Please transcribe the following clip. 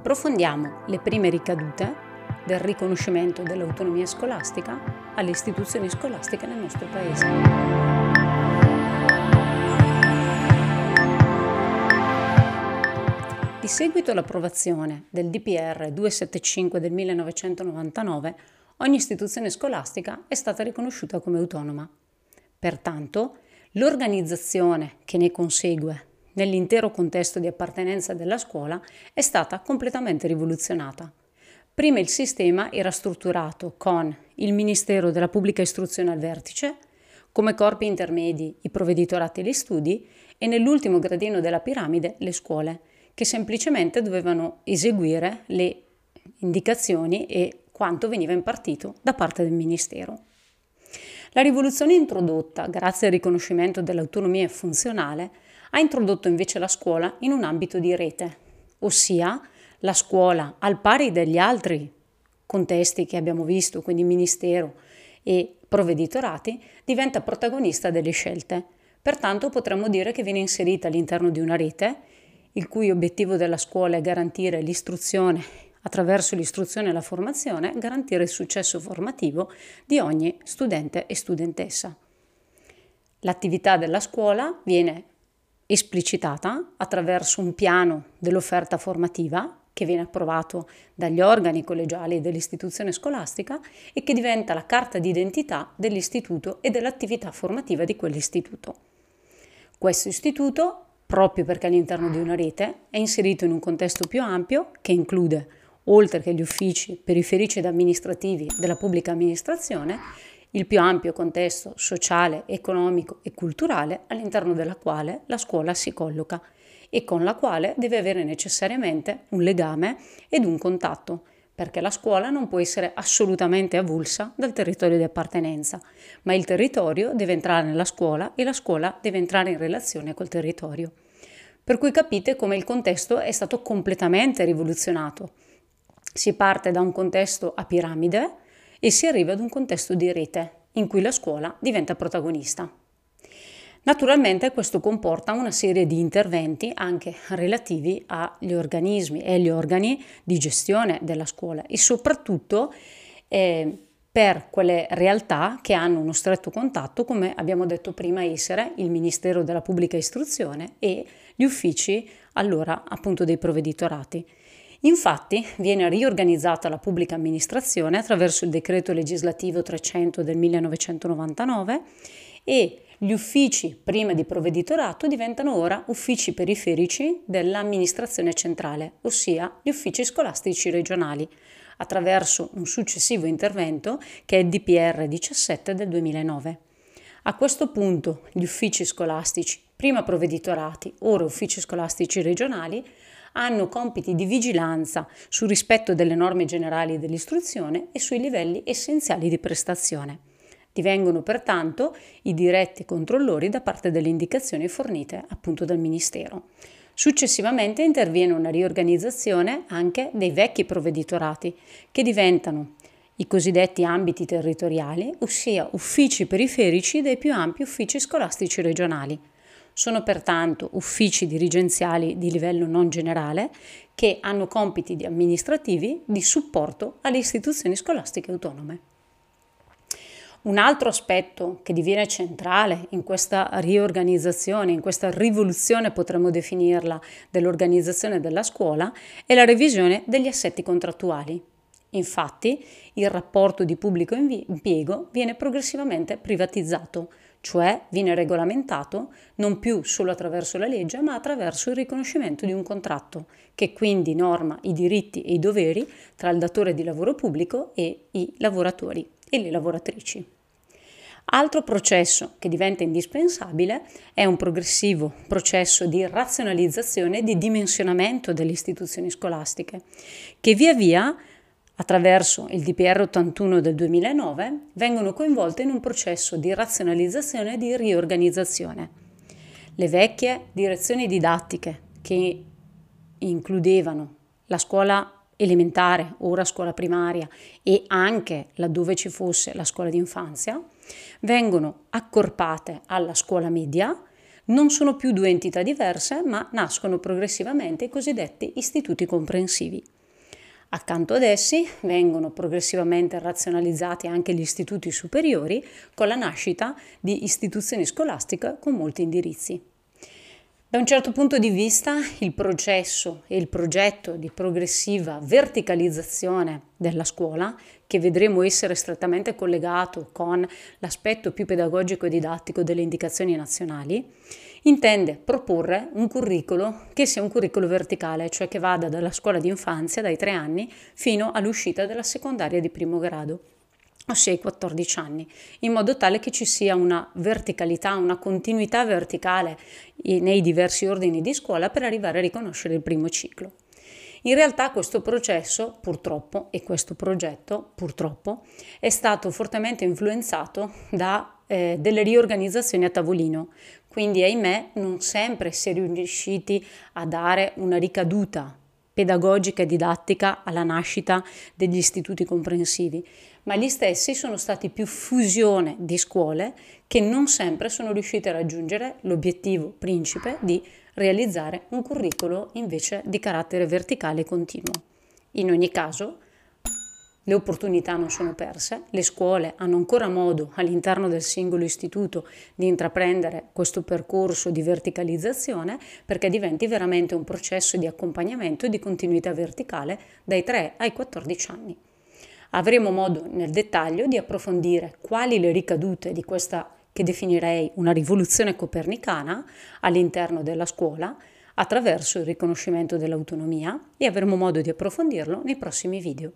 approfondiamo le prime ricadute del riconoscimento dell'autonomia scolastica alle istituzioni scolastiche nel nostro Paese. Di seguito all'approvazione del DPR 275 del 1999, ogni istituzione scolastica è stata riconosciuta come autonoma. Pertanto, l'organizzazione che ne consegue nell'intero contesto di appartenenza della scuola è stata completamente rivoluzionata. Prima il sistema era strutturato con il Ministero della Pubblica Istruzione al vertice, come corpi intermedi i provveditorati e gli studi e nell'ultimo gradino della piramide le scuole, che semplicemente dovevano eseguire le indicazioni e quanto veniva impartito da parte del Ministero. La rivoluzione introdotta, grazie al riconoscimento dell'autonomia funzionale, ha introdotto invece la scuola in un ambito di rete, ossia la scuola, al pari degli altri contesti che abbiamo visto, quindi ministero e provveditorati, diventa protagonista delle scelte. Pertanto potremmo dire che viene inserita all'interno di una rete, il cui obiettivo della scuola è garantire l'istruzione attraverso l'istruzione e la formazione, garantire il successo formativo di ogni studente e studentessa. L'attività della scuola viene esplicitata attraverso un piano dell'offerta formativa che viene approvato dagli organi collegiali dell'istituzione scolastica e che diventa la carta d'identità dell'istituto e dell'attività formativa di quell'istituto. Questo istituto, proprio perché all'interno di una rete, è inserito in un contesto più ampio che include, oltre che gli uffici periferici ed amministrativi della pubblica amministrazione, il più ampio contesto sociale, economico e culturale all'interno della quale la scuola si colloca e con la quale deve avere necessariamente un legame ed un contatto, perché la scuola non può essere assolutamente avulsa dal territorio di appartenenza, ma il territorio deve entrare nella scuola e la scuola deve entrare in relazione col territorio. Per cui capite come il contesto è stato completamente rivoluzionato. Si parte da un contesto a piramide, e si arriva ad un contesto di rete in cui la scuola diventa protagonista. Naturalmente questo comporta una serie di interventi anche relativi agli organismi e agli organi di gestione della scuola e soprattutto eh, per quelle realtà che hanno uno stretto contatto, come abbiamo detto prima essere il Ministero della Pubblica Istruzione e gli uffici allora appunto dei provveditorati. Infatti viene riorganizzata la pubblica amministrazione attraverso il decreto legislativo 300 del 1999 e gli uffici prima di provveditorato diventano ora uffici periferici dell'amministrazione centrale, ossia gli uffici scolastici regionali, attraverso un successivo intervento che è il DPR 17 del 2009. A questo punto gli uffici scolastici, prima provveditorati, ora uffici scolastici regionali, hanno compiti di vigilanza sul rispetto delle norme generali dell'istruzione e sui livelli essenziali di prestazione. Divengono pertanto i diretti controllori da parte delle indicazioni fornite appunto dal Ministero. Successivamente interviene una riorganizzazione anche dei vecchi provveditorati, che diventano i cosiddetti ambiti territoriali, ossia uffici periferici dei più ampi uffici scolastici regionali. Sono pertanto uffici dirigenziali di livello non generale che hanno compiti amministrativi di supporto alle istituzioni scolastiche autonome. Un altro aspetto che diviene centrale in questa riorganizzazione, in questa rivoluzione potremmo definirla, dell'organizzazione della scuola, è la revisione degli assetti contrattuali. Infatti, il rapporto di pubblico impiego viene progressivamente privatizzato, cioè viene regolamentato non più solo attraverso la legge, ma attraverso il riconoscimento di un contratto, che quindi norma i diritti e i doveri tra il datore di lavoro pubblico e i lavoratori e le lavoratrici. Altro processo che diventa indispensabile è un progressivo processo di razionalizzazione e di dimensionamento delle istituzioni scolastiche, che via via attraverso il DPR 81 del 2009, vengono coinvolte in un processo di razionalizzazione e di riorganizzazione. Le vecchie direzioni didattiche che includevano la scuola elementare, ora scuola primaria e anche laddove ci fosse la scuola d'infanzia, vengono accorpate alla scuola media, non sono più due entità diverse, ma nascono progressivamente i cosiddetti istituti comprensivi. Accanto ad essi vengono progressivamente razionalizzati anche gli istituti superiori con la nascita di istituzioni scolastiche con molti indirizzi. Da un certo punto di vista il processo e il progetto di progressiva verticalizzazione della scuola, che vedremo essere strettamente collegato con l'aspetto più pedagogico e didattico delle indicazioni nazionali, intende proporre un curriculum che sia un curriculum verticale, cioè che vada dalla scuola di infanzia, dai tre anni, fino all'uscita della secondaria di primo grado ossia i 14 anni, in modo tale che ci sia una verticalità, una continuità verticale nei diversi ordini di scuola per arrivare a riconoscere il primo ciclo. In realtà questo processo, purtroppo, e questo progetto, purtroppo, è stato fortemente influenzato da eh, delle riorganizzazioni a tavolino, quindi ahimè non sempre si è riusciti a dare una ricaduta pedagogica e didattica alla nascita degli istituti comprensivi, ma gli stessi sono stati più fusione di scuole che non sempre sono riuscite a raggiungere l'obiettivo principe di realizzare un curriculum invece di carattere verticale e continuo. In ogni caso, le opportunità non sono perse, le scuole hanno ancora modo all'interno del singolo istituto di intraprendere questo percorso di verticalizzazione perché diventi veramente un processo di accompagnamento e di continuità verticale dai 3 ai 14 anni. Avremo modo nel dettaglio di approfondire quali le ricadute di questa che definirei una rivoluzione copernicana all'interno della scuola attraverso il riconoscimento dell'autonomia e avremo modo di approfondirlo nei prossimi video.